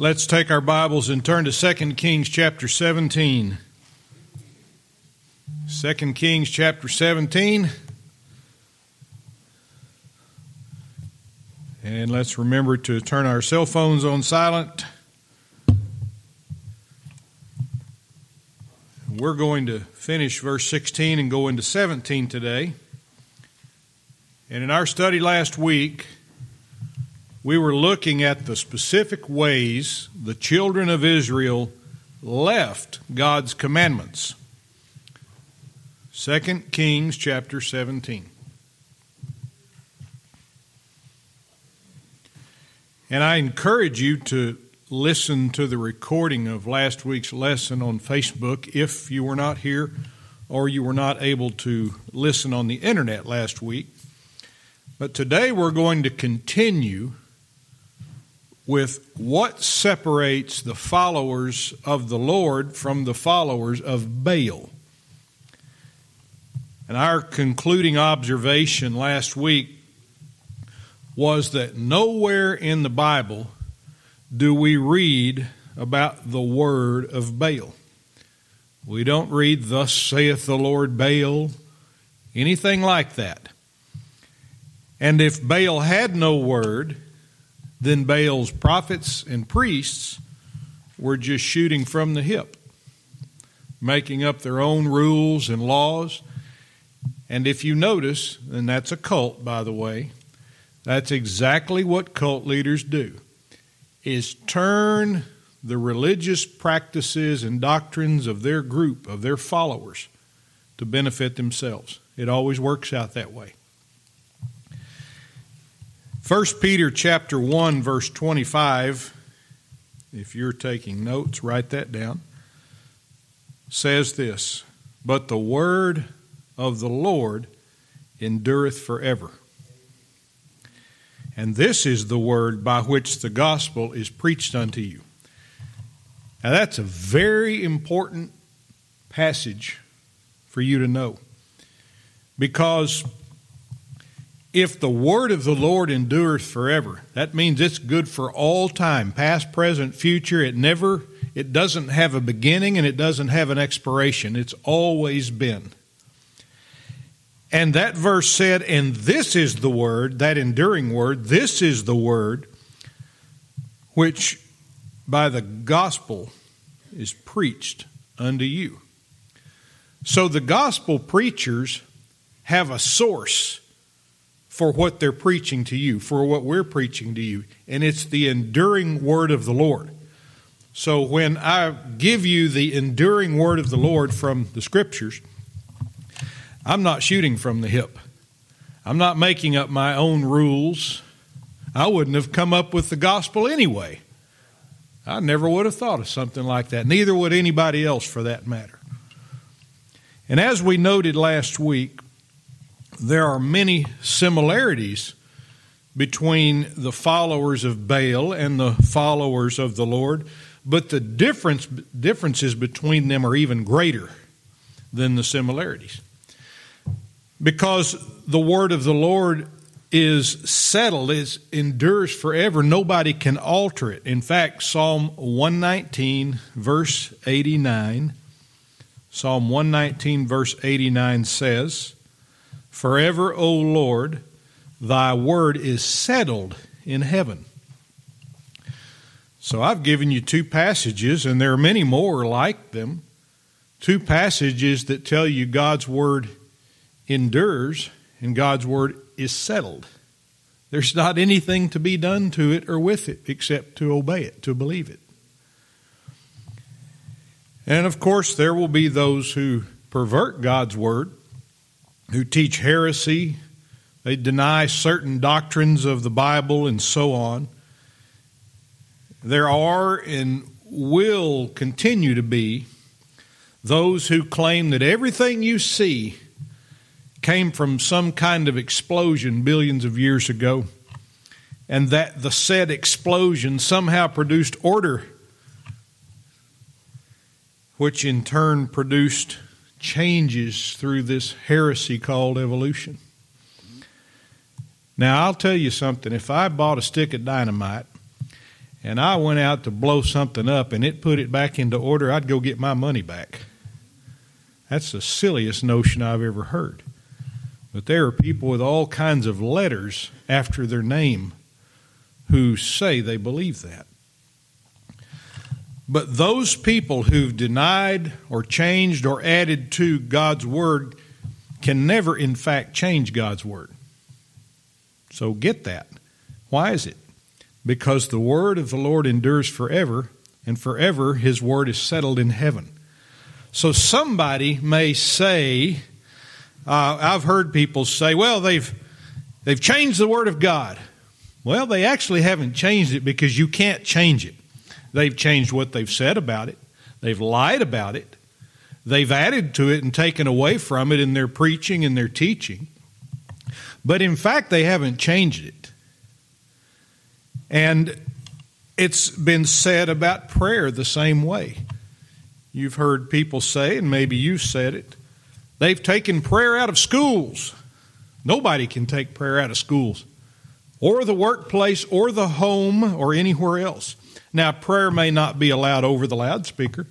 Let's take our Bibles and turn to 2 Kings chapter 17. 2 Kings chapter 17. And let's remember to turn our cell phones on silent. We're going to finish verse 16 and go into 17 today. And in our study last week, we were looking at the specific ways the children of Israel left God's commandments. 2 Kings chapter 17. And I encourage you to listen to the recording of last week's lesson on Facebook if you were not here or you were not able to listen on the internet last week. But today we're going to continue with what separates the followers of the Lord from the followers of Baal. And our concluding observation last week was that nowhere in the Bible do we read about the word of Baal. We don't read, Thus saith the Lord Baal, anything like that. And if Baal had no word, then Baal's prophets and priests were just shooting from the hip, making up their own rules and laws. And if you notice, and that's a cult, by the way, that's exactly what cult leaders do is turn the religious practices and doctrines of their group, of their followers, to benefit themselves. It always works out that way. 1 Peter chapter 1 verse 25 if you're taking notes write that down says this but the word of the Lord endureth forever. And this is the word by which the gospel is preached unto you. Now that's a very important passage for you to know because if the word of the Lord endures forever, that means it's good for all time, past, present, future. It never, it doesn't have a beginning and it doesn't have an expiration. It's always been. And that verse said, and this is the word, that enduring word, this is the word which by the gospel is preached unto you. So the gospel preachers have a source for what they're preaching to you, for what we're preaching to you. And it's the enduring word of the Lord. So when I give you the enduring word of the Lord from the scriptures, I'm not shooting from the hip. I'm not making up my own rules. I wouldn't have come up with the gospel anyway. I never would have thought of something like that. Neither would anybody else for that matter. And as we noted last week, there are many similarities between the followers of Baal and the followers of the Lord, but the difference differences between them are even greater than the similarities. Because the word of the Lord is settled, it endures forever. Nobody can alter it. In fact, Psalm 119, verse 89, Psalm 119, verse 89 says, Forever, O Lord, thy word is settled in heaven. So I've given you two passages, and there are many more like them. Two passages that tell you God's word endures and God's word is settled. There's not anything to be done to it or with it except to obey it, to believe it. And of course, there will be those who pervert God's word who teach heresy. They deny certain doctrines of the Bible and so on. There are and will continue to be those who claim that everything you see came from some kind of explosion billions of years ago, and that the said explosion somehow produced order, which in turn produced changes through this heresy called evolution. Now, I'll tell you something. If I bought a stick of dynamite and I went out to blow something up and it put it back into order, I'd go get my money back. That's the silliest notion I've ever heard. But there are people with all kinds of letters after their name who say they believe that. But those people who've denied or changed or added to God's Word can never, in fact, change God's Word. So get that. Why is it? Because the Word of the Lord endures forever, and forever His Word is settled in heaven. So somebody may say, uh, I've heard people say, well, they've, they've changed the Word of God. Well, they actually haven't changed it because you can't change it. They've changed what they've said about it, they've lied about it, they've added to it and taken away from it in their preaching and their teaching. But in fact, they haven't changed it. And it's been said about prayer the same way. You've heard people say, and maybe you've said it, they've taken prayer out of schools. Nobody can take prayer out of schools, or the workplace, or the home, or anywhere else. Now, prayer may not be allowed over the loudspeaker.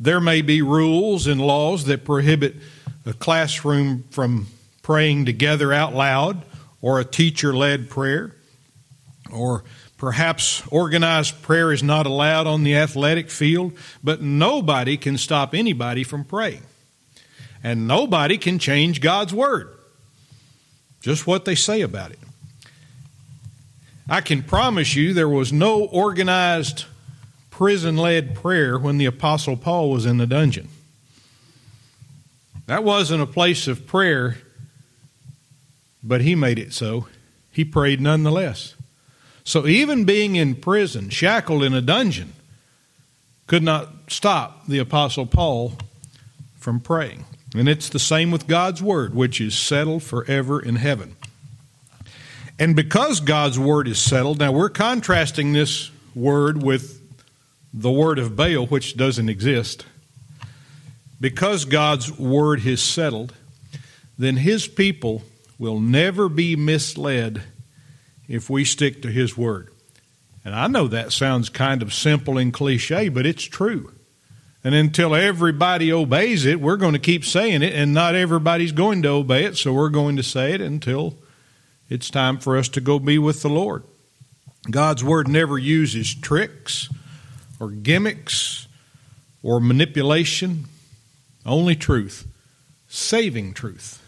There may be rules and laws that prohibit a classroom from praying together out loud or a teacher led prayer. Or perhaps organized prayer is not allowed on the athletic field, but nobody can stop anybody from praying. And nobody can change God's word. Just what they say about it. I can promise you there was no organized prison led prayer when the Apostle Paul was in the dungeon. That wasn't a place of prayer, but he made it so. He prayed nonetheless. So even being in prison, shackled in a dungeon, could not stop the Apostle Paul from praying. And it's the same with God's Word, which is settled forever in heaven. And because God's word is settled, now we're contrasting this word with the word of Baal, which doesn't exist. Because God's word is settled, then his people will never be misled if we stick to his word. And I know that sounds kind of simple and cliche, but it's true. And until everybody obeys it, we're going to keep saying it, and not everybody's going to obey it, so we're going to say it until it's time for us to go be with the Lord. God's Word never uses tricks or gimmicks or manipulation, only truth, saving truth.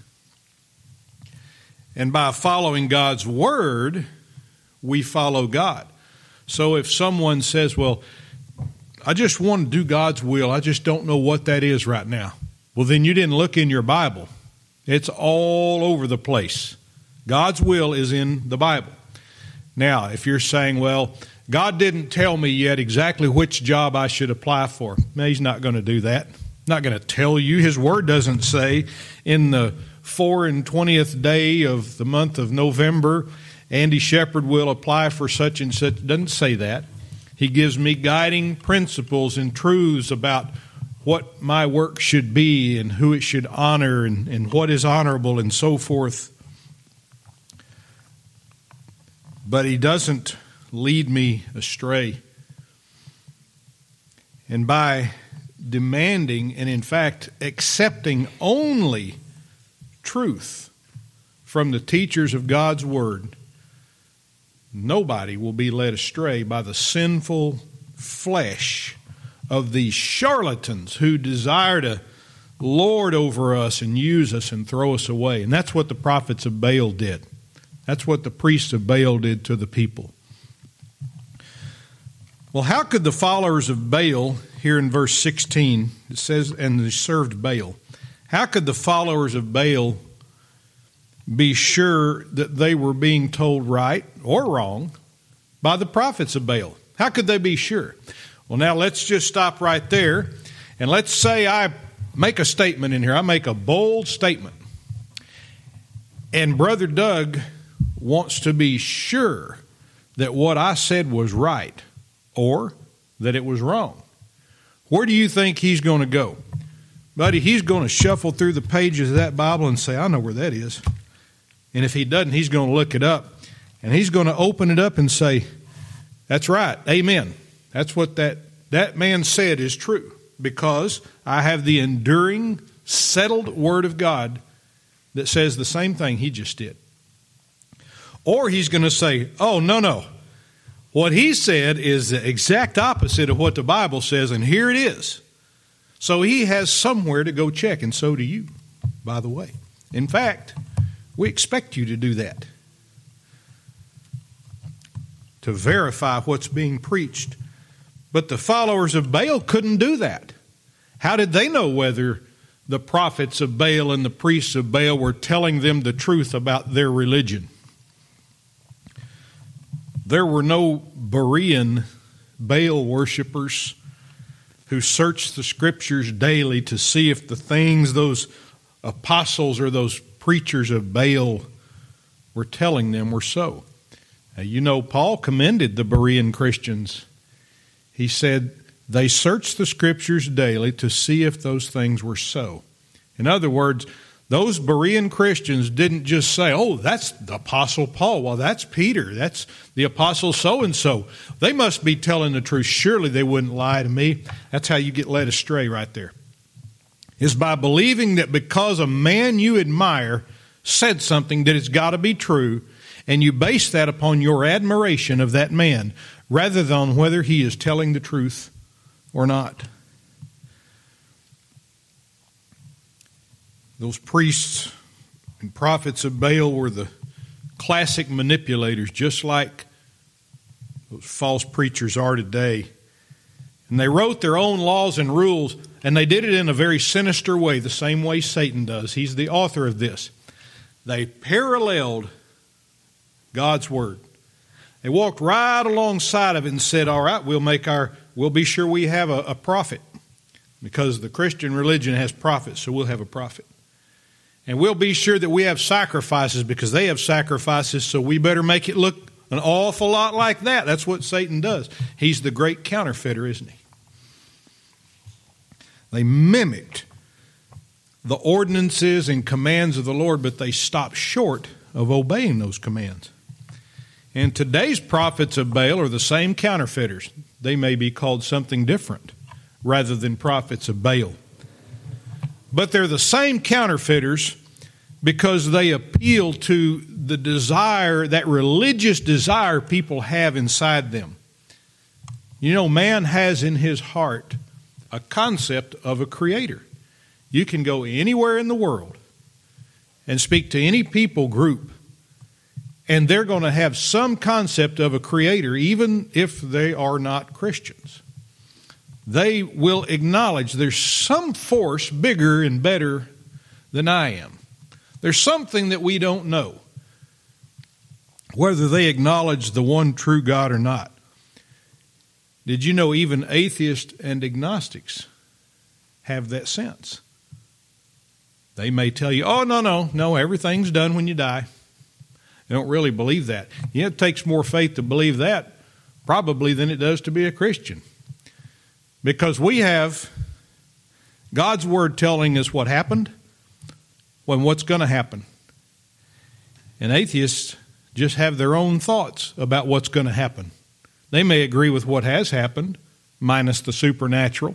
And by following God's Word, we follow God. So if someone says, Well, I just want to do God's will, I just don't know what that is right now. Well, then you didn't look in your Bible. It's all over the place. God's will is in the Bible. Now, if you're saying, well, God didn't tell me yet exactly which job I should apply for, no, He's not going to do that. Not going to tell you. His word doesn't say in the four and twentieth day of the month of November, Andy Sheppard will apply for such and such. Doesn't say that. He gives me guiding principles and truths about what my work should be and who it should honor and, and what is honorable and so forth. But He doesn't lead me astray. And by demanding and, in fact, accepting only truth from the teachers of God's Word, nobody will be led astray by the sinful flesh of these charlatans who desire to lord over us and use us and throw us away. And that's what the prophets of Baal did. That's what the priests of Baal did to the people. Well, how could the followers of Baal, here in verse 16, it says, and they served Baal, how could the followers of Baal be sure that they were being told right or wrong by the prophets of Baal? How could they be sure? Well, now let's just stop right there and let's say I make a statement in here. I make a bold statement. And Brother Doug wants to be sure that what I said was right or that it was wrong. Where do you think he's going to go? Buddy, he's going to shuffle through the pages of that Bible and say, I know where that is. And if he doesn't, he's going to look it up and he's going to open it up and say, That's right. Amen. That's what that, that man said is true because I have the enduring, settled Word of God that says the same thing he just did. Or he's going to say, oh, no, no. What he said is the exact opposite of what the Bible says, and here it is. So he has somewhere to go check, and so do you, by the way. In fact, we expect you to do that to verify what's being preached. But the followers of Baal couldn't do that. How did they know whether the prophets of Baal and the priests of Baal were telling them the truth about their religion? There were no Berean Baal worshippers who searched the scriptures daily to see if the things those apostles or those preachers of Baal were telling them were so. Now, you know, Paul commended the Berean Christians. He said they searched the scriptures daily to see if those things were so. In other words, those Berean Christians didn't just say, oh, that's the Apostle Paul. Well, that's Peter. That's the Apostle so and so. They must be telling the truth. Surely they wouldn't lie to me. That's how you get led astray right there. Is by believing that because a man you admire said something that it's got to be true, and you base that upon your admiration of that man rather than whether he is telling the truth or not. Those priests and prophets of Baal were the classic manipulators, just like those false preachers are today. And they wrote their own laws and rules, and they did it in a very sinister way, the same way Satan does. He's the author of this. They paralleled God's Word. They walked right alongside of it and said, All right, we'll make our, we'll be sure we have a, a prophet because the Christian religion has prophets, so we'll have a prophet. And we'll be sure that we have sacrifices because they have sacrifices, so we better make it look an awful lot like that. That's what Satan does. He's the great counterfeiter, isn't he? They mimicked the ordinances and commands of the Lord, but they stopped short of obeying those commands. And today's prophets of Baal are the same counterfeiters. They may be called something different rather than prophets of Baal. But they're the same counterfeiters because they appeal to the desire, that religious desire people have inside them. You know, man has in his heart a concept of a creator. You can go anywhere in the world and speak to any people group, and they're going to have some concept of a creator, even if they are not Christians. They will acknowledge there's some force bigger and better than I am. There's something that we don't know, whether they acknowledge the one true God or not. Did you know even atheists and agnostics have that sense? They may tell you, oh, no, no, no, everything's done when you die. They don't really believe that. It takes more faith to believe that, probably, than it does to be a Christian. Because we have God's Word telling us what happened, when what's going to happen. And atheists just have their own thoughts about what's going to happen. They may agree with what has happened, minus the supernatural.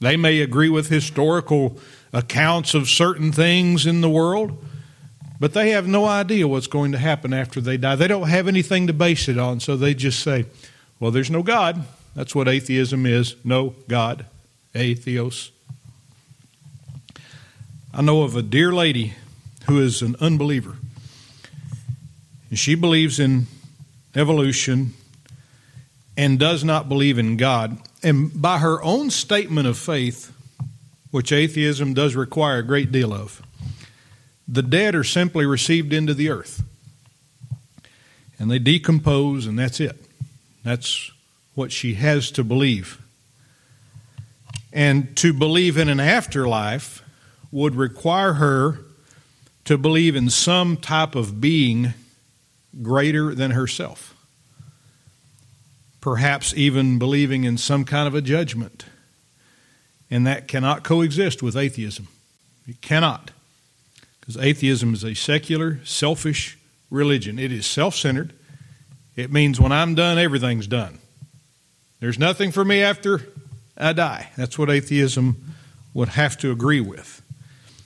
They may agree with historical accounts of certain things in the world, but they have no idea what's going to happen after they die. They don't have anything to base it on, so they just say, well, there's no God. That's what atheism is no God. Atheos. I know of a dear lady who is an unbeliever. And she believes in evolution and does not believe in God. And by her own statement of faith, which atheism does require a great deal of, the dead are simply received into the earth. And they decompose, and that's it. That's what she has to believe. And to believe in an afterlife would require her to believe in some type of being greater than herself. Perhaps even believing in some kind of a judgment. And that cannot coexist with atheism. It cannot. Because atheism is a secular, selfish religion. It is self centered. It means when I'm done, everything's done. There's nothing for me after I die. That's what atheism would have to agree with.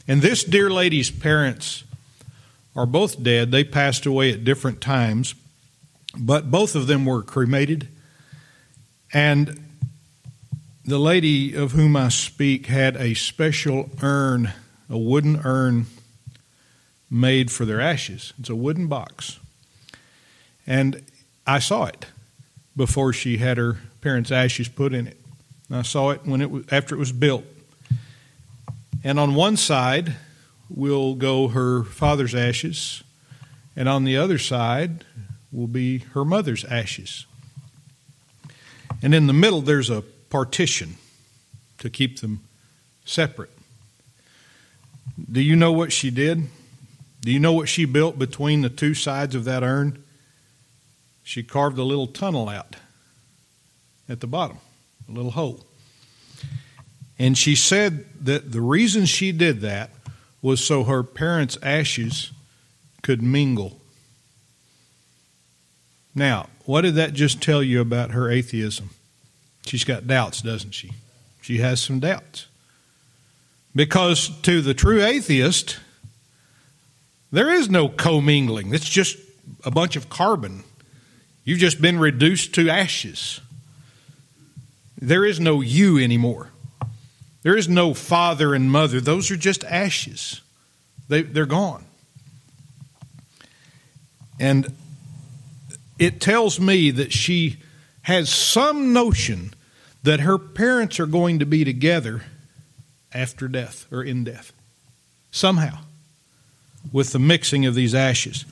And this dear lady's parents are both dead. They passed away at different times, but both of them were cremated. And the lady of whom I speak had a special urn, a wooden urn made for their ashes. It's a wooden box. And I saw it before she had her parents' ashes put in it. And I saw it when it was, after it was built. And on one side will go her father's ashes, and on the other side will be her mother's ashes. And in the middle, there's a partition to keep them separate. Do you know what she did? Do you know what she built between the two sides of that urn? She carved a little tunnel out at the bottom, a little hole. And she said that the reason she did that was so her parents' ashes could mingle. Now, what did that just tell you about her atheism? She's got doubts, doesn't she? She has some doubts. Because to the true atheist, there is no commingling. It's just a bunch of carbon. You've just been reduced to ashes. There is no you anymore. There is no father and mother. Those are just ashes. They, they're gone. And it tells me that she has some notion that her parents are going to be together after death or in death. Somehow. With the mixing of these ashes.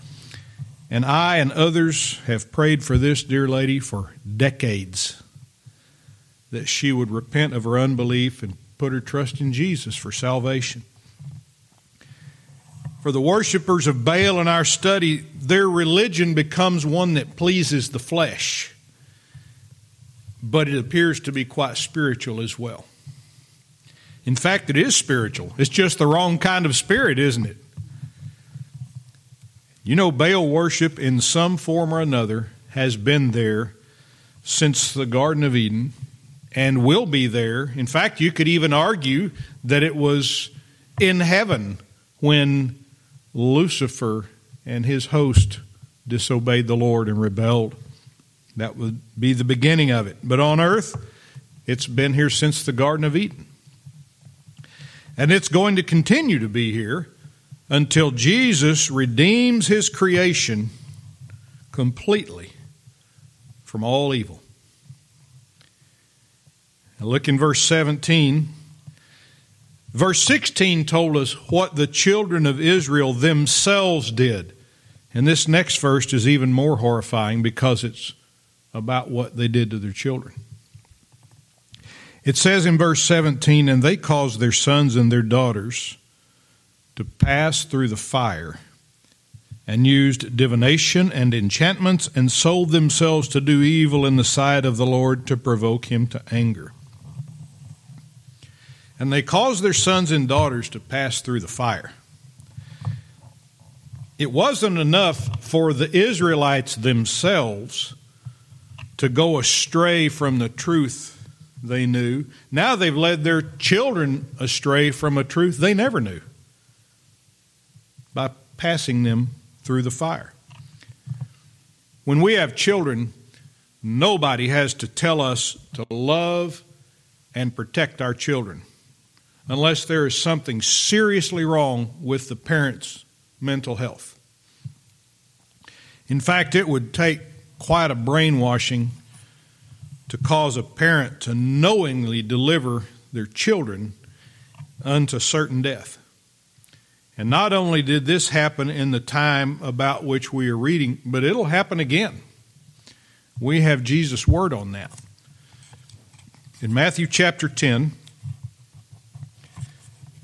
And I and others have prayed for this dear lady for decades that she would repent of her unbelief and put her trust in Jesus for salvation. For the worshippers of Baal in our study, their religion becomes one that pleases the flesh, but it appears to be quite spiritual as well. In fact, it is spiritual. It's just the wrong kind of spirit, isn't it? You know, Baal worship in some form or another has been there since the Garden of Eden and will be there. In fact, you could even argue that it was in heaven when Lucifer and his host disobeyed the Lord and rebelled. That would be the beginning of it. But on earth, it's been here since the Garden of Eden. And it's going to continue to be here until Jesus redeems his creation completely from all evil. Look in verse 17. Verse 16 told us what the children of Israel themselves did. And this next verse is even more horrifying because it's about what they did to their children. It says in verse 17, And they caused their sons and their daughters to pass through the fire, and used divination and enchantments, and sold themselves to do evil in the sight of the Lord to provoke him to anger. And they caused their sons and daughters to pass through the fire. It wasn't enough for the Israelites themselves to go astray from the truth they knew. Now they've led their children astray from a truth they never knew by passing them through the fire. When we have children, nobody has to tell us to love and protect our children unless there is something seriously wrong with the parent's mental health. In fact, it would take quite a brainwashing to cause a parent to knowingly deliver their children unto certain death. And not only did this happen in the time about which we are reading, but it'll happen again. We have Jesus' word on that. In Matthew chapter 10,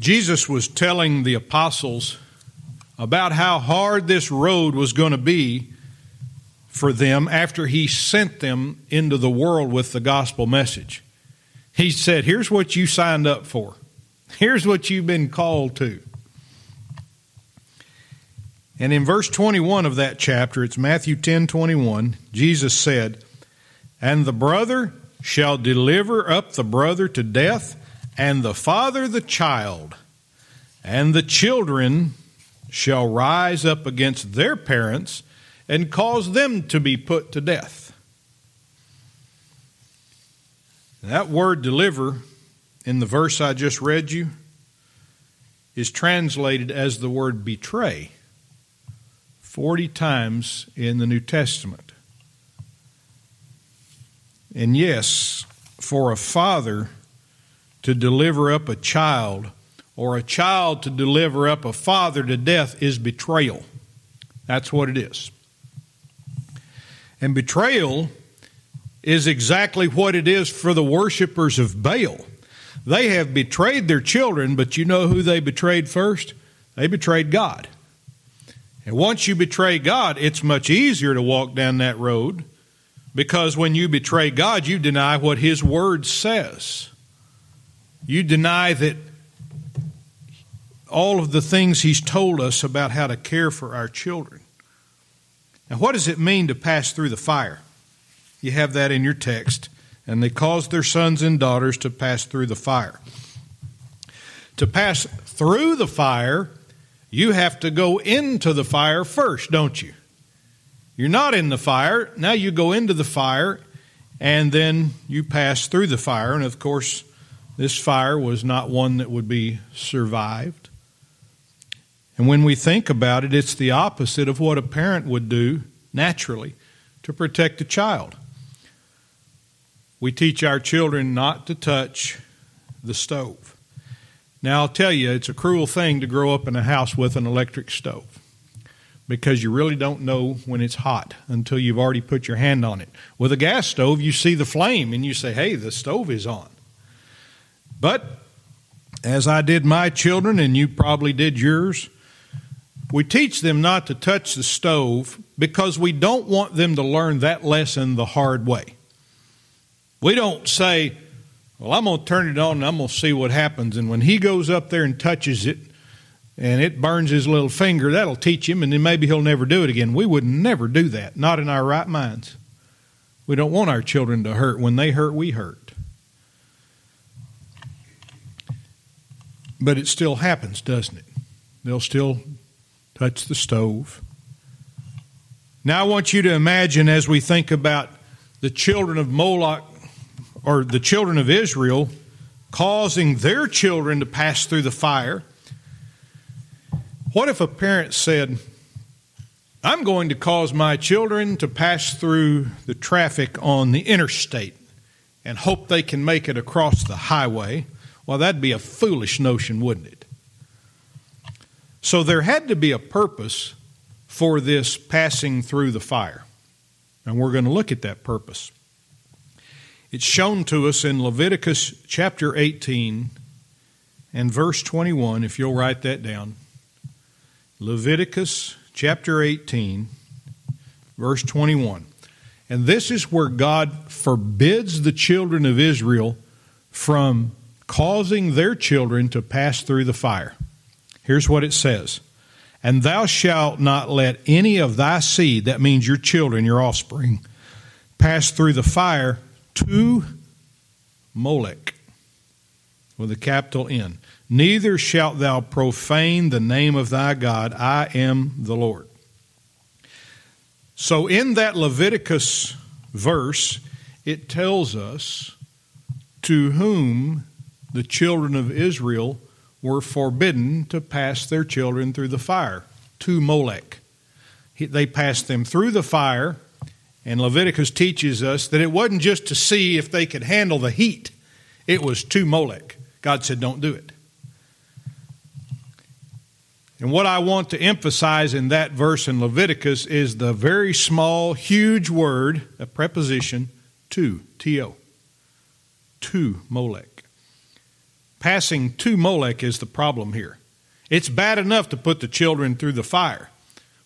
Jesus was telling the apostles about how hard this road was going to be for them after he sent them into the world with the gospel message. He said, Here's what you signed up for, here's what you've been called to. And in verse 21 of that chapter, it's Matthew 10 21, Jesus said, And the brother shall deliver up the brother to death, and the father the child, and the children shall rise up against their parents and cause them to be put to death. That word deliver in the verse I just read you is translated as the word betray 40 times in the New Testament. And yes, for a father to deliver up a child or a child to deliver up a father to death is betrayal. That's what it is. And betrayal is exactly what it is for the worshippers of Baal. They have betrayed their children, but you know who they betrayed first? They betrayed God. And once you betray God, it's much easier to walk down that road because when you betray God, you deny what His Word says. You deny that all of the things He's told us about how to care for our children. Now, what does it mean to pass through the fire? You have that in your text. And they caused their sons and daughters to pass through the fire. To pass through the fire, you have to go into the fire first, don't you? You're not in the fire. Now you go into the fire and then you pass through the fire. And of course, this fire was not one that would be survived. And when we think about it, it's the opposite of what a parent would do naturally to protect a child. We teach our children not to touch the stove. Now, I'll tell you, it's a cruel thing to grow up in a house with an electric stove because you really don't know when it's hot until you've already put your hand on it. With a gas stove, you see the flame and you say, hey, the stove is on. But as I did my children, and you probably did yours, we teach them not to touch the stove because we don't want them to learn that lesson the hard way. We don't say, Well, I'm going to turn it on and I'm going to see what happens. And when he goes up there and touches it and it burns his little finger, that'll teach him, and then maybe he'll never do it again. We would never do that, not in our right minds. We don't want our children to hurt. When they hurt, we hurt. But it still happens, doesn't it? They'll still touch the stove. Now, I want you to imagine as we think about the children of Moloch or the children of Israel causing their children to pass through the fire. What if a parent said, I'm going to cause my children to pass through the traffic on the interstate and hope they can make it across the highway? Well, that'd be a foolish notion, wouldn't it? So there had to be a purpose for this passing through the fire. And we're going to look at that purpose. It's shown to us in Leviticus chapter 18 and verse 21, if you'll write that down. Leviticus chapter 18, verse 21. And this is where God forbids the children of Israel from causing their children to pass through the fire. Here's what it says And thou shalt not let any of thy seed, that means your children, your offspring, pass through the fire to Molech with a capital N. Neither shalt thou profane the name of thy God. I am the Lord. So, in that Leviticus verse, it tells us to whom the children of Israel were forbidden to pass their children through the fire to Molech. They passed them through the fire, and Leviticus teaches us that it wasn't just to see if they could handle the heat, it was to Molech. God said, Don't do it. And what I want to emphasize in that verse in Leviticus is the very small, huge word, a preposition, to, T-O, to Molech. Passing to Molech is the problem here. It's bad enough to put the children through the fire,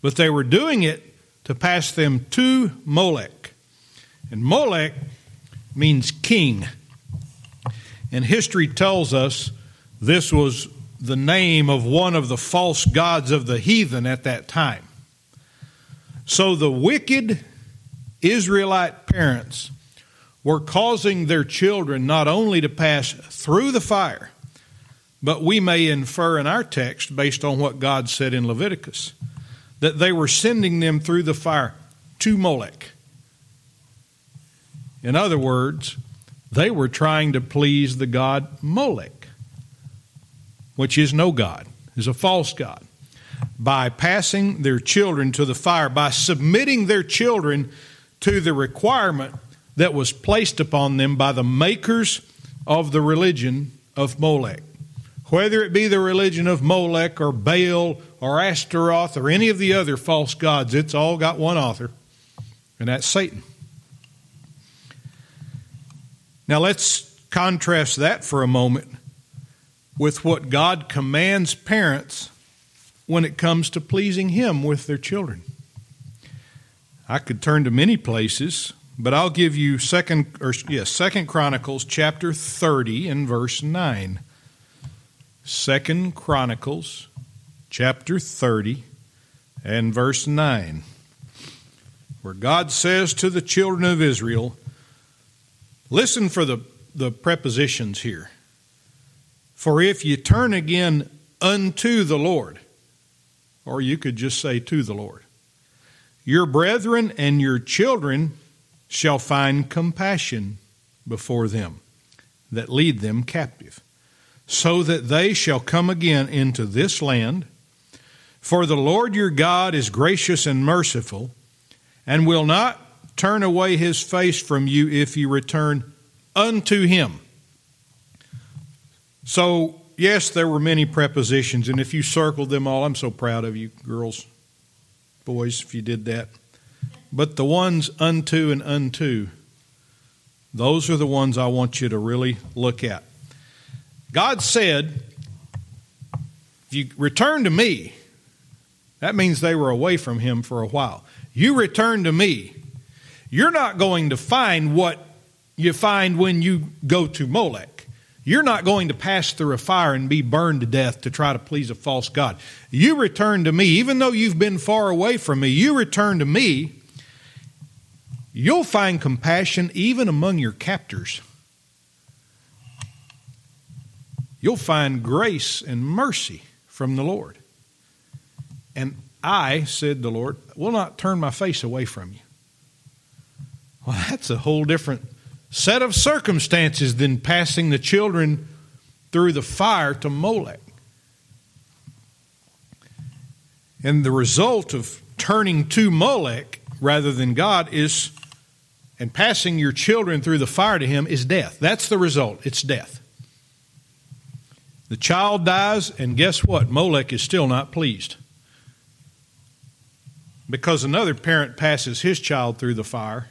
but they were doing it to pass them to Molech. And Molech means king. And history tells us this was the name of one of the false gods of the heathen at that time. So the wicked Israelite parents were causing their children not only to pass through the fire, but we may infer in our text, based on what God said in Leviticus, that they were sending them through the fire to Molech. In other words, they were trying to please the god Molech, which is no God, is a false God, by passing their children to the fire, by submitting their children to the requirement that was placed upon them by the makers of the religion of Molech. Whether it be the religion of Molech or Baal or Astaroth or any of the other false gods, it's all got one author, and that's Satan. Now let's contrast that for a moment with what God commands parents when it comes to pleasing Him with their children. I could turn to many places, but I'll give you second or yes, second Chronicles chapter 30 and verse 9. Second Chronicles chapter 30 and verse 9. Where God says to the children of Israel, listen for the, the prepositions here. For if you turn again unto the Lord, or you could just say to the Lord, your brethren and your children shall find compassion before them that lead them captive, so that they shall come again into this land. For the Lord your God is gracious and merciful, and will not turn away his face from you if you return unto him. So, yes, there were many prepositions, and if you circled them all, I'm so proud of you, girls boys, if you did that. But the ones unto and unto, those are the ones I want you to really look at. God said, if you return to me, that means they were away from him for a while. You return to me, you're not going to find what you find when you go to Molech. You're not going to pass through a fire and be burned to death to try to please a false God. You return to me, even though you've been far away from me, you return to me. You'll find compassion even among your captors. You'll find grace and mercy from the Lord. And I, said the Lord, will not turn my face away from you. Well, that's a whole different set of circumstances than passing the children through the fire to Molech. And the result of turning to Molech rather than God is, and passing your children through the fire to him is death. That's the result. It's death. The child dies, and guess what? Molech is still not pleased. Because another parent passes his child through the fire,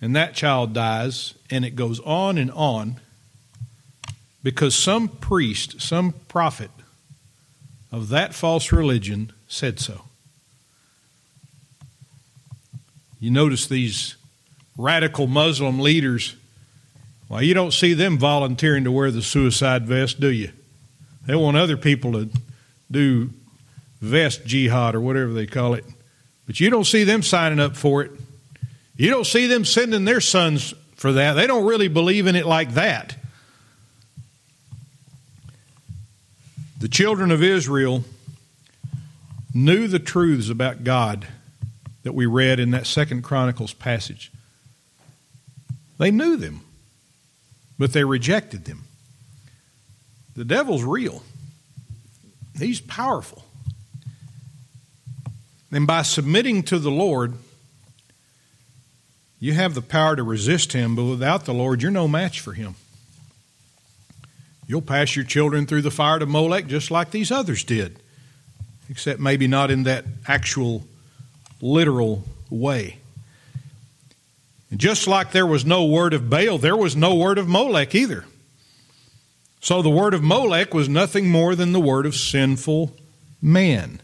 and that child dies, and it goes on and on because some priest, some prophet of that false religion said so. You notice these radical Muslim leaders, well, you don't see them volunteering to wear the suicide vest, do you? They want other people to do vest jihad or whatever they call it. But you don't see them signing up for it. You don't see them sending their sons for that. They don't really believe in it like that. The children of Israel knew the truths about God that we read in that second Chronicles passage. They knew them, but they rejected them. The devil's real. He's powerful. And by submitting to the Lord, you have the power to resist him, but without the Lord, you're no match for him. You'll pass your children through the fire to Molech just like these others did, except maybe not in that actual, literal way. Just like there was no word of Baal, there was no word of Molech either. So the word of Molech was nothing more than the word of sinful man.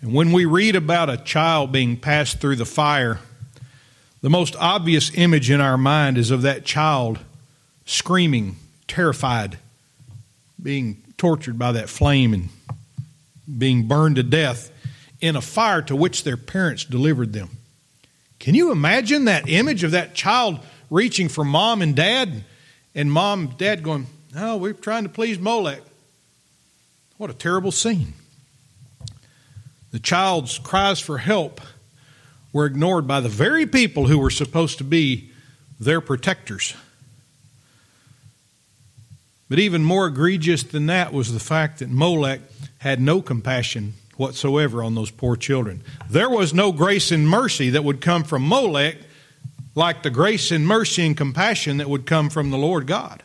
And when we read about a child being passed through the fire, the most obvious image in our mind is of that child screaming, terrified, being tortured by that flame and being burned to death in a fire to which their parents delivered them. Can you imagine that image of that child reaching for mom and dad, and mom and dad going, No, we're trying to please Molech? What a terrible scene. The child's cries for help were ignored by the very people who were supposed to be their protectors. But even more egregious than that was the fact that Molech had no compassion whatsoever on those poor children. There was no grace and mercy that would come from Molech like the grace and mercy and compassion that would come from the Lord God.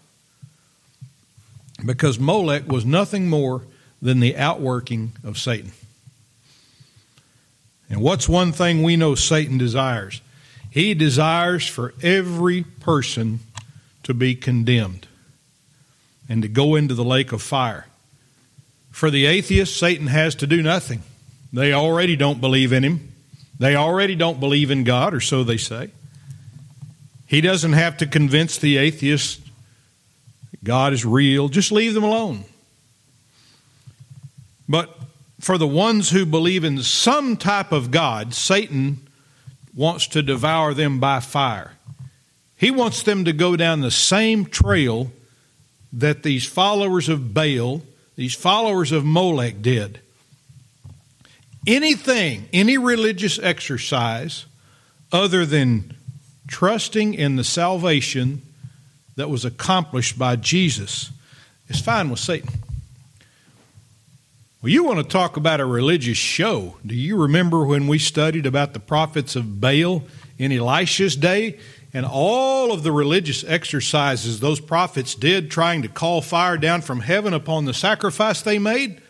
Because Molech was nothing more than the outworking of Satan. And what's one thing we know Satan desires? He desires for every person to be condemned and to go into the lake of fire. For the atheist, Satan has to do nothing. They already don't believe in him. They already don't believe in God, or so they say. He doesn't have to convince the atheist God is real. Just leave them alone. But for the ones who believe in some type of God, Satan wants to devour them by fire. He wants them to go down the same trail that these followers of Baal these followers of Molech did. Anything, any religious exercise other than trusting in the salvation that was accomplished by Jesus is fine with Satan. Well, you want to talk about a religious show. Do you remember when we studied about the prophets of Baal in Elisha's day? And all of the religious exercises those prophets did trying to call fire down from heaven upon the sacrifice they made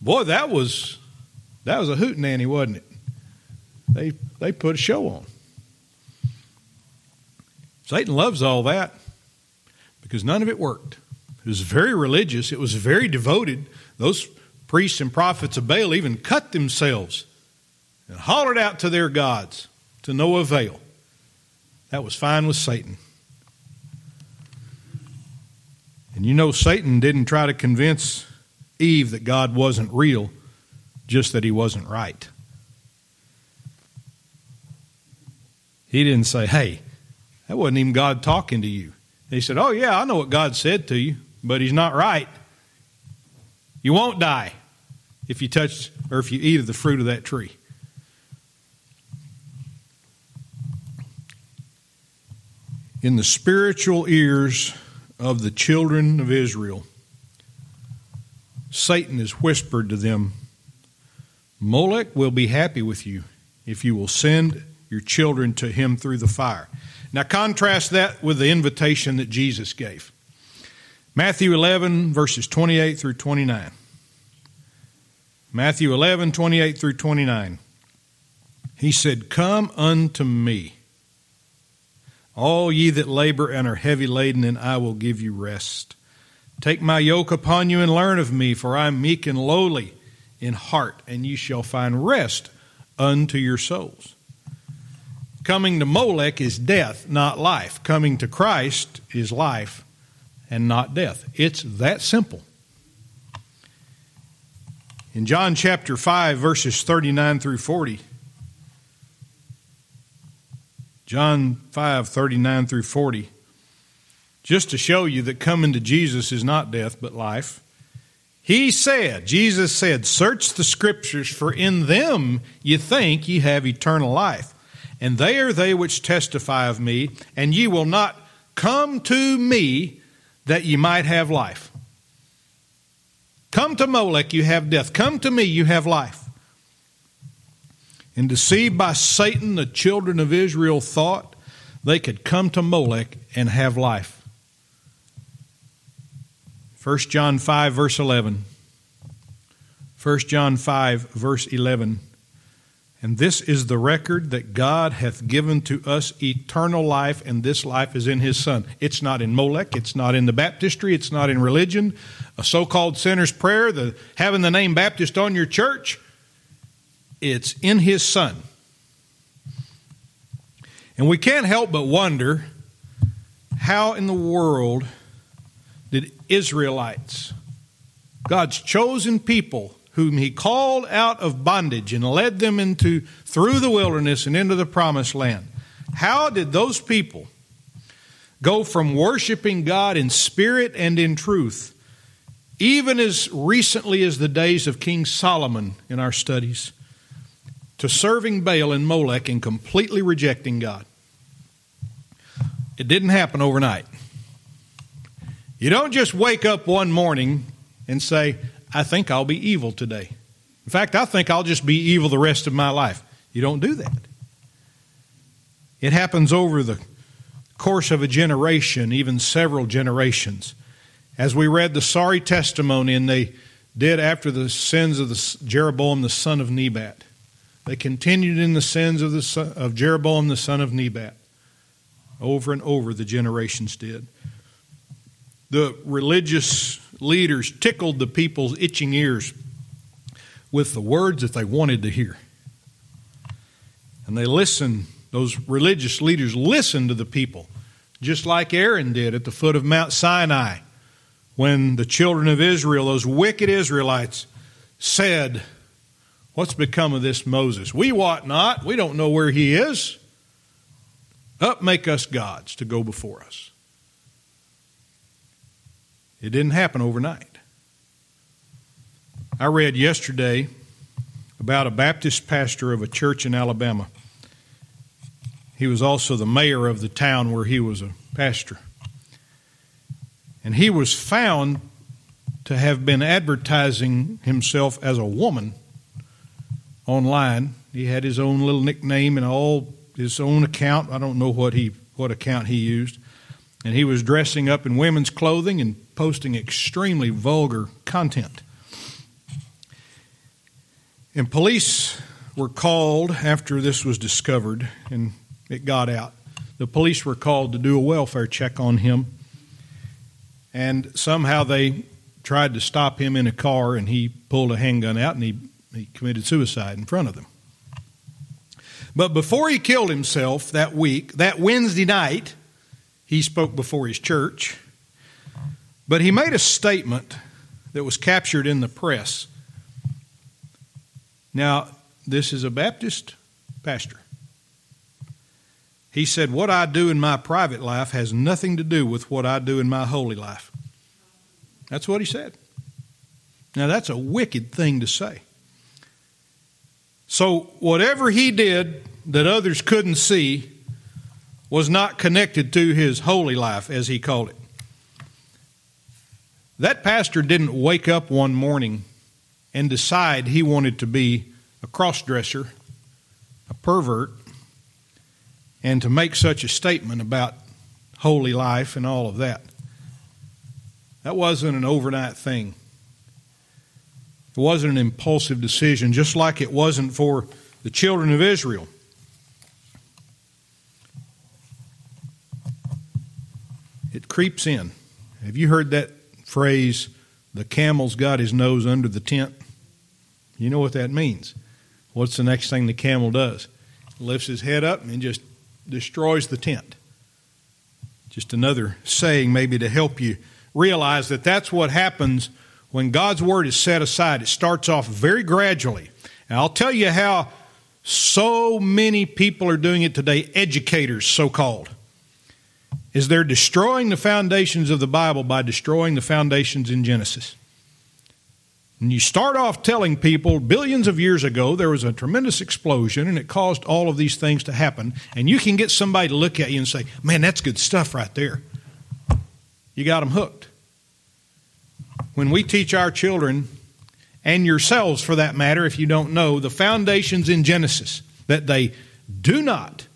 boy that was that was a hootenanny wasn't it? They they put a show on. Satan loves all that because none of it worked. It was very religious. It was very devoted. Those priests and prophets of baal even cut themselves and hollered out to their gods to no avail that was fine with Satan. And you know, Satan didn't try to convince Eve that God wasn't real, just that he wasn't right. He didn't say, hey, that wasn't even God talking to you. He said, oh, yeah, I know what God said to you, but he's not right. You won't die if you touch or if you eat of the fruit of that tree. In the spiritual ears of the children of Israel, Satan has whispered to them, Molech will be happy with you if you will send your children to him through the fire. Now, contrast that with the invitation that Jesus gave. Matthew 11, verses 28 through 29. Matthew 11, 28 through 29. He said, Come unto me all ye that labor and are heavy laden, and I will give you rest. Take my yoke upon you and learn of me, for I am meek and lowly in heart, and ye shall find rest unto your souls. Coming to Molech is death, not life. Coming to Christ is life and not death. It's that simple. In John chapter 5, verses 39 through 40, John 5 39 through 40. Just to show you that coming to Jesus is not death but life. He said, Jesus said, Search the scriptures, for in them ye think ye have eternal life. And they are they which testify of me, and ye will not come to me that ye might have life. Come to Molech, you have death. Come to me, you have life. And deceived by Satan, the children of Israel thought they could come to Molech and have life. 1 John 5, verse 11. 1 John 5, verse 11. And this is the record that God hath given to us eternal life, and this life is in His Son. It's not in Molech, it's not in the baptistry, it's not in religion, a so called sinner's prayer, the having the name Baptist on your church it's in his son. And we can't help but wonder how in the world did Israelites, God's chosen people, whom he called out of bondage and led them into through the wilderness and into the promised land. How did those people go from worshiping God in spirit and in truth, even as recently as the days of King Solomon in our studies, to serving Baal and Molech and completely rejecting God? It didn't happen overnight. You don't just wake up one morning and say, I think I'll be evil today. In fact, I think I'll just be evil the rest of my life. You don't do that. It happens over the course of a generation, even several generations. As we read the sorry testimony, and they did after the sins of the, Jeroboam the son of Nebat. They continued in the sins of, the, of Jeroboam the son of Nebat. Over and over, the generations did. The religious leaders tickled the people's itching ears with the words that they wanted to hear. And they listened, those religious leaders listened to the people, just like Aaron did at the foot of Mount Sinai when the children of Israel, those wicked Israelites, said, What's become of this Moses? We wot not. We don't know where he is. Up, make us gods to go before us. It didn't happen overnight. I read yesterday about a Baptist pastor of a church in Alabama. He was also the mayor of the town where he was a pastor. And he was found to have been advertising himself as a woman online. He had his own little nickname and all his own account. I don't know what he what account he used. And he was dressing up in women's clothing and posting extremely vulgar content. And police were called after this was discovered and it got out. The police were called to do a welfare check on him. And somehow they tried to stop him in a car and he pulled a handgun out and he, he committed suicide in front of them. But before he killed himself that week, that Wednesday night, he spoke before his church but he made a statement that was captured in the press. Now, this is a Baptist pastor. He said, What I do in my private life has nothing to do with what I do in my holy life. That's what he said. Now, that's a wicked thing to say. So, whatever he did that others couldn't see was not connected to his holy life, as he called it. That pastor didn't wake up one morning and decide he wanted to be a crossdresser, a pervert, and to make such a statement about holy life and all of that. That wasn't an overnight thing. It wasn't an impulsive decision, just like it wasn't for the children of Israel. It creeps in. Have you heard that phrase, the camel's got his nose under the tent. You know what that means. What's the next thing the camel does? Lifts his head up and just destroys the tent. Just another saying, maybe to help you realize that that's what happens when God's word is set aside. It starts off very gradually. And I'll tell you how so many people are doing it today, educators, so called is they're destroying the foundations of the Bible by destroying the foundations in Genesis. And you start off telling people billions of years ago there was a tremendous explosion and it caused all of these things to happen. And you can get somebody to look at you and say, man, that's good stuff right there. You got them hooked. When we teach our children, and yourselves for that matter, if you don't know, the foundations in Genesis, that they do not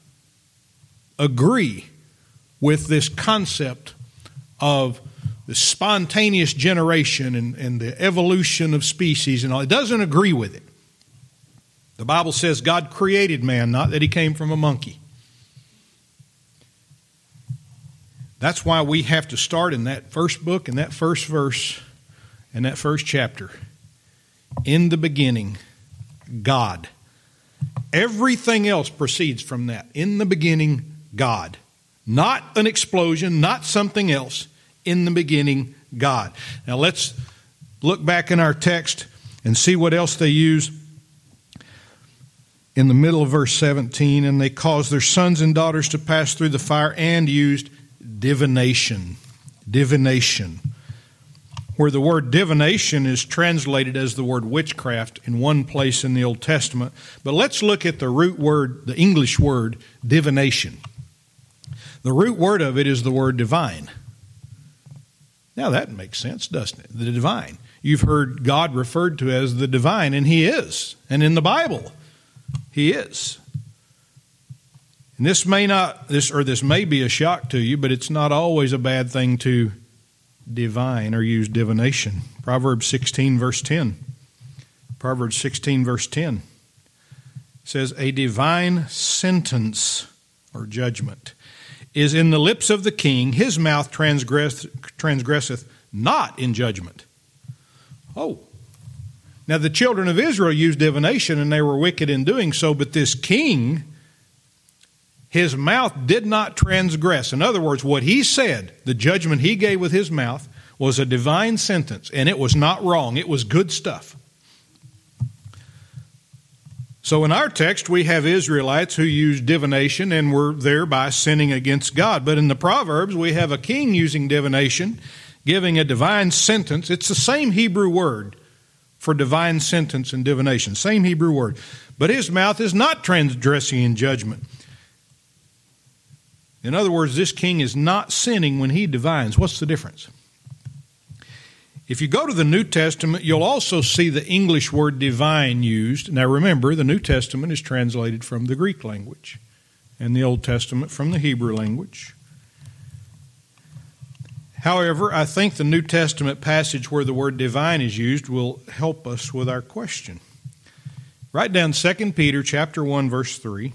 agree with this concept of the spontaneous generation and, and the evolution of species and all. It doesn't agree with it. The Bible says God created man, not that he came from a monkey. That's why we have to start in that first book and that first verse and that first chapter. In the beginning, God. Everything else proceeds from that. In the beginning, God. Not an explosion, not something else. In the beginning, God. Now let's look back in our text And see what else they use in the middle of verse 17. And they caused their sons and daughters to pass through the fire and used divination. Divination. Where the word divination is translated as the word witchcraft in one place in the Old Testament. But let's look at the root word, the English word, divination. The root word of it is the word divine. Now that makes sense, doesn't it? The divine. You've heard God referred to as the divine, and He is. And in the Bible, He is. And this may not this or this may be a shock to you, but it's not always a bad thing to divine or use divination. Proverbs 16 verse 10. Proverbs 16 verse 10 says a divine sentence or judgment is in the lips of the king, his mouth transgress, transgresseth not in judgment. Oh. Now the children of Israel used divination and they were wicked in doing so, but this king, his mouth did not transgress. In other words, what he said, the judgment he gave with his mouth, was a divine sentence, and it was not wrong. It was good stuff. So in our text, we have Israelites who used divination and were thereby sinning against God. But in the Proverbs, we have a king using divination, giving a divine sentence. It's the same Hebrew word for divine sentence and divination, same Hebrew word. But his mouth is not transgressing in judgment. In other words, this king is not sinning when he divines. What's the difference? If you go to the New Testament, you'll also see the English word divine used. Now remember, the New Testament is translated from the Greek language, and the Old Testament from the Hebrew language. However, I think the New Testament passage where the word divine is used will help us with our question. Write down 2 Peter chapter 1 verse 3.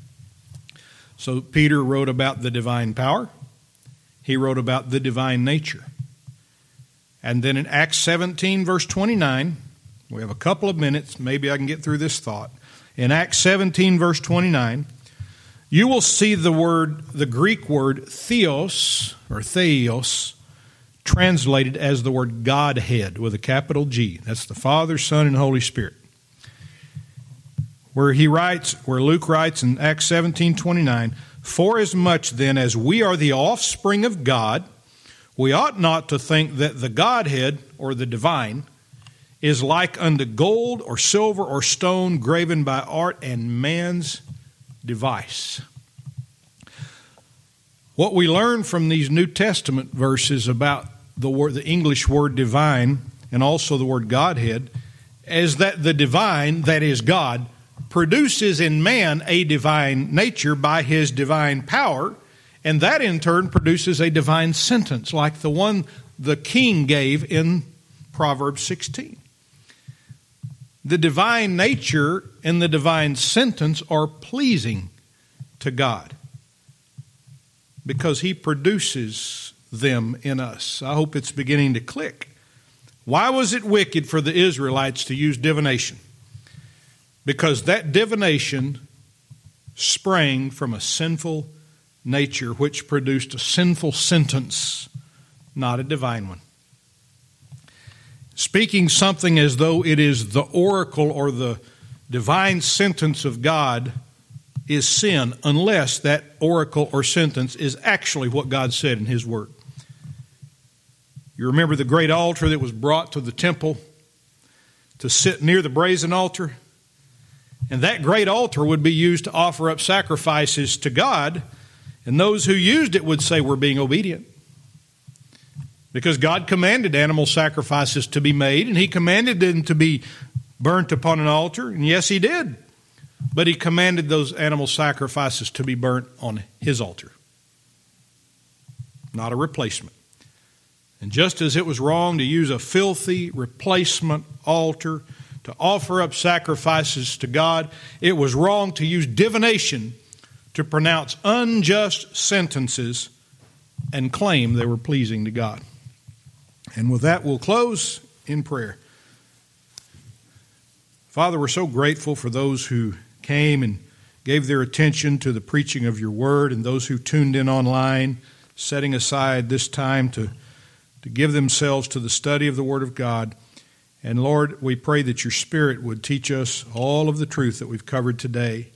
So Peter wrote about the divine power he wrote about the divine nature. And then in Acts 17, verse 29, we have a couple of minutes. Maybe I can get through this thought. In Acts 17, verse 29, you will see the word, the Greek word theos or theos, translated as the word Godhead with a capital G. That's the Father, Son, and Holy Spirit. Where he writes, where Luke writes in Acts 17, 29, Forasmuch then as we are the offspring of God, we ought not to think that the Godhead, or the divine, is like unto gold or silver or stone graven by art and man's device. What we learn from these New Testament verses about the word, the English word divine and also the word Godhead is that the divine, that is God, produces in man a divine nature by his divine power, and that in turn produces a divine sentence like the one the king gave in Proverbs 16. The divine nature and the divine sentence are pleasing to God because he produces them in us. I hope it's beginning to click. Why was it wicked for the Israelites to use divination? Because that divination sprang from a sinful nature which produced a sinful sentence, not a divine one. Speaking something as though it is the oracle or the divine sentence of God is sin unless that oracle or sentence is actually what God said in His Word. You remember the great altar that was brought to the temple to sit near the brazen altar? And that great altar would be used to offer up sacrifices to God, and those who used it would say, We're being obedient. Because God commanded animal sacrifices to be made, and He commanded them to be burnt upon an altar, and yes, He did. But He commanded those animal sacrifices to be burnt on His altar, not a replacement. And just as it was wrong to use a filthy replacement altar to offer up sacrifices to God. It was wrong to use divination to pronounce unjust sentences and claim they were pleasing to God. And with that, we'll close in prayer. Father, we're so grateful for those who came and gave their attention to the preaching of your word and those who tuned in online, setting aside this time to, to give themselves to the study of the word of God. And Lord, we pray that your Spirit would teach us all of the truth that we've covered today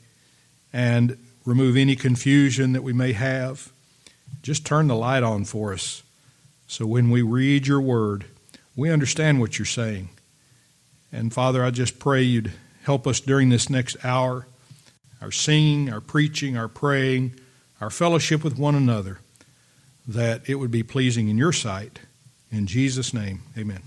and remove any confusion that we may have. Just turn the light on for us so when we read your word, we understand what you're saying. And Father, I just pray you'd help us during this next hour, our singing, our preaching, our praying, our fellowship with one another, that it would be pleasing in your sight. In Jesus' name, amen.